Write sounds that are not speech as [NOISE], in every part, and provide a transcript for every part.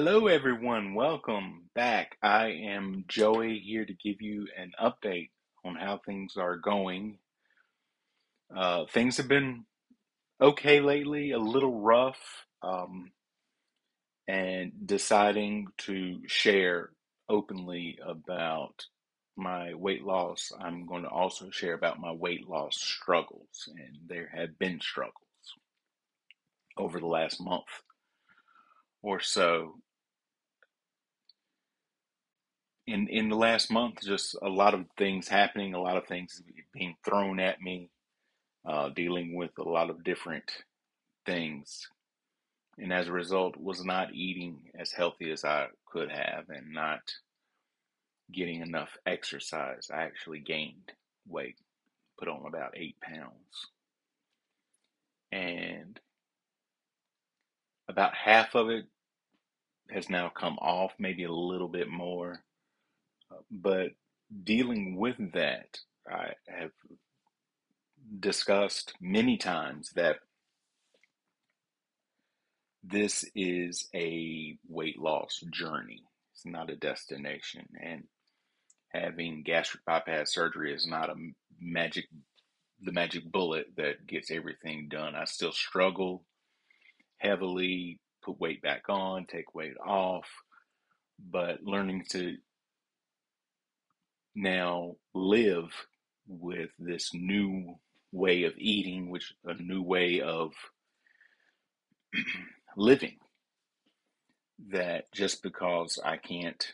Hello, everyone. Welcome back. I am Joey here to give you an update on how things are going. Uh, things have been okay lately, a little rough, um, and deciding to share openly about my weight loss. I'm going to also share about my weight loss struggles, and there have been struggles over the last month or so. In in the last month, just a lot of things happening, a lot of things being thrown at me, uh, dealing with a lot of different things, and as a result, was not eating as healthy as I could have, and not getting enough exercise. I actually gained weight, put on about eight pounds, and about half of it has now come off, maybe a little bit more. But dealing with that, I have discussed many times that this is a weight loss journey. It's not a destination. And having gastric bypass surgery is not a magic the magic bullet that gets everything done. I still struggle heavily, put weight back on, take weight off, but learning to now live with this new way of eating, which a new way of [CLEARS THROAT] living. That just because I can't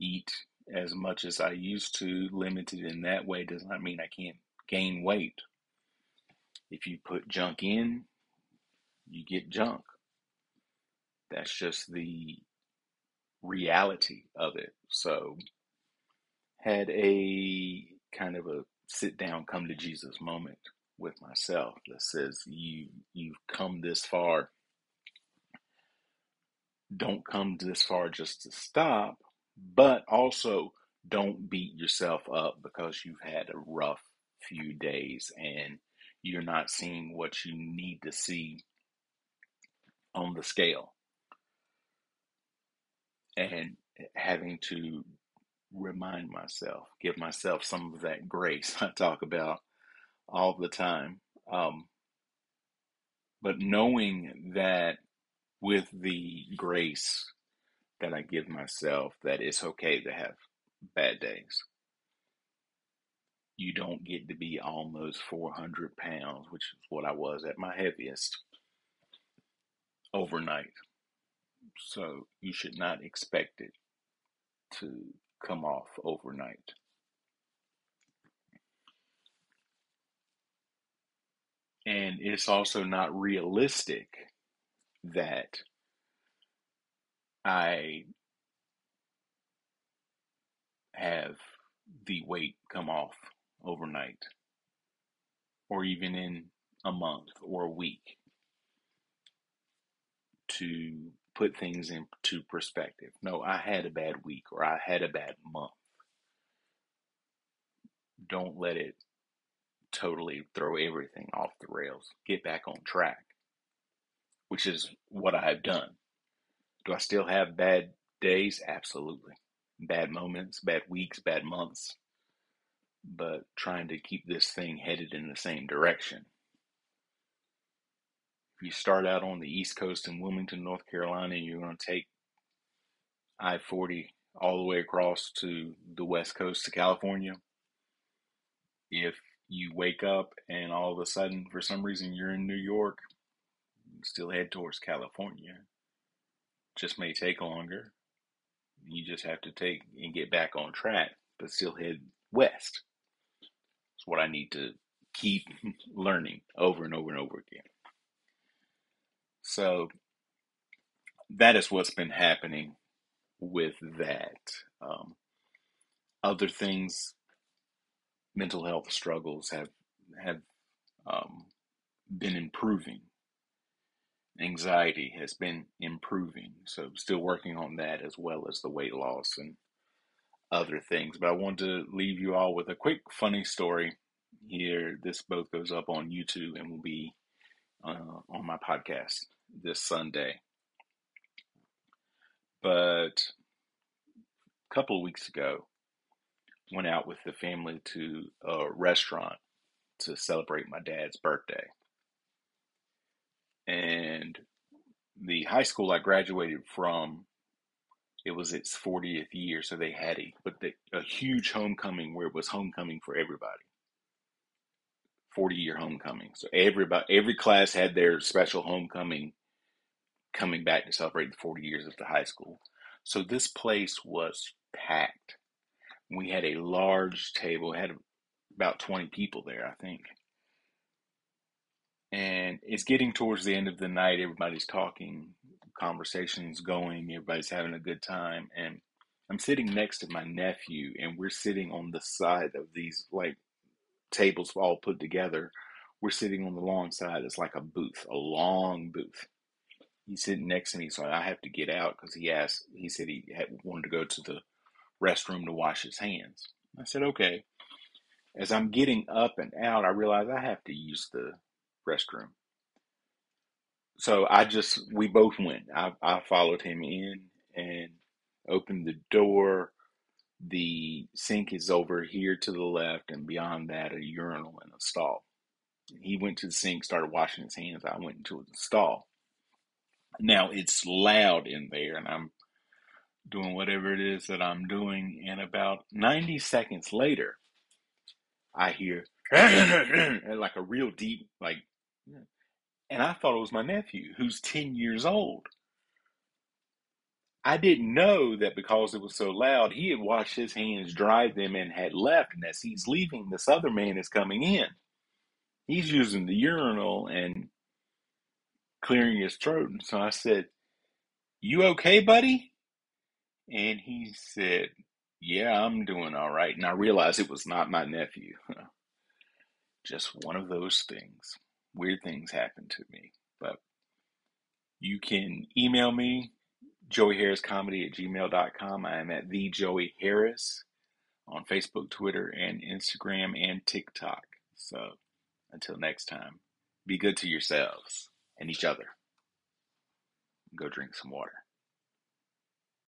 eat as much as I used to, limited in that way, does not mean I can't gain weight. If you put junk in, you get junk. That's just the reality of it. So, had a kind of a sit down, come to Jesus moment with myself that says, "You you've come this far. Don't come this far just to stop, but also don't beat yourself up because you've had a rough few days and you're not seeing what you need to see on the scale." and having to remind myself, give myself some of that grace [LAUGHS] I talk about all the time. Um, but knowing that with the grace that I give myself, that it's okay to have bad days. You don't get to be almost 400 pounds, which is what I was at my heaviest overnight. So you should not expect it to come off overnight. And it's also not realistic that I have the weight come off overnight or even in a month or a week to put things into perspective. No, I had a bad week or I had a bad month. Don't let it totally throw everything off the rails. Get back on track, which is what I have done. Do I still have bad days? Absolutely. Bad moments, bad weeks, bad months. But trying to keep this thing headed in the same direction you start out on the East Coast in Wilmington, North Carolina, and you're going to take I 40 all the way across to the West Coast to California. If you wake up and all of a sudden, for some reason, you're in New York, still head towards California. Just may take longer. You just have to take and get back on track, but still head west. It's what I need to keep [LAUGHS] learning over and over and over again. So that is what's been happening with that. Um, other things, mental health struggles have have um, been improving. Anxiety has been improving, so still working on that as well as the weight loss and other things. But I want to leave you all with a quick funny story here. This both goes up on YouTube and will be uh, on my podcast this Sunday. But a couple of weeks ago, went out with the family to a restaurant to celebrate my dad's birthday. And the high school I graduated from, it was its 40th year, so they had a but the, a huge homecoming where it was homecoming for everybody. 40 year homecoming. So everybody every class had their special homecoming coming back to celebrate the 40 years of the high school. So this place was packed. We had a large table, had about 20 people there, I think. And it's getting towards the end of the night. Everybody's talking, conversations going, everybody's having a good time. And I'm sitting next to my nephew, and we're sitting on the side of these like tables all put together. We're sitting on the long side. It's like a booth, a long booth. He's sitting next to me, so I have to get out because he asked. He said he had, wanted to go to the restroom to wash his hands. I said, okay. As I'm getting up and out, I realize I have to use the restroom. So I just, we both went. I, I followed him in and opened the door. The sink is over here to the left, and beyond that, a urinal and a stall. He went to the sink, started washing his hands. I went into the stall. Now it's loud in there, and I'm doing whatever it is that I'm doing. And about 90 seconds later, I hear [CLEARS THROAT] like a real deep, like, and I thought it was my nephew who's 10 years old. I didn't know that because it was so loud, he had washed his hands, dried them, and had left. And as he's leaving, this other man is coming in. He's using the urinal and clearing his throat. And so I said, You okay, buddy? And he said, Yeah, I'm doing all right. And I realized it was not my nephew. [LAUGHS] Just one of those things. Weird things happen to me. But you can email me, joeyharriscomedy at gmail.com. I am at the Joey Harris on Facebook, Twitter, and Instagram and TikTok. So until next time, be good to yourselves and each other. Go drink some water.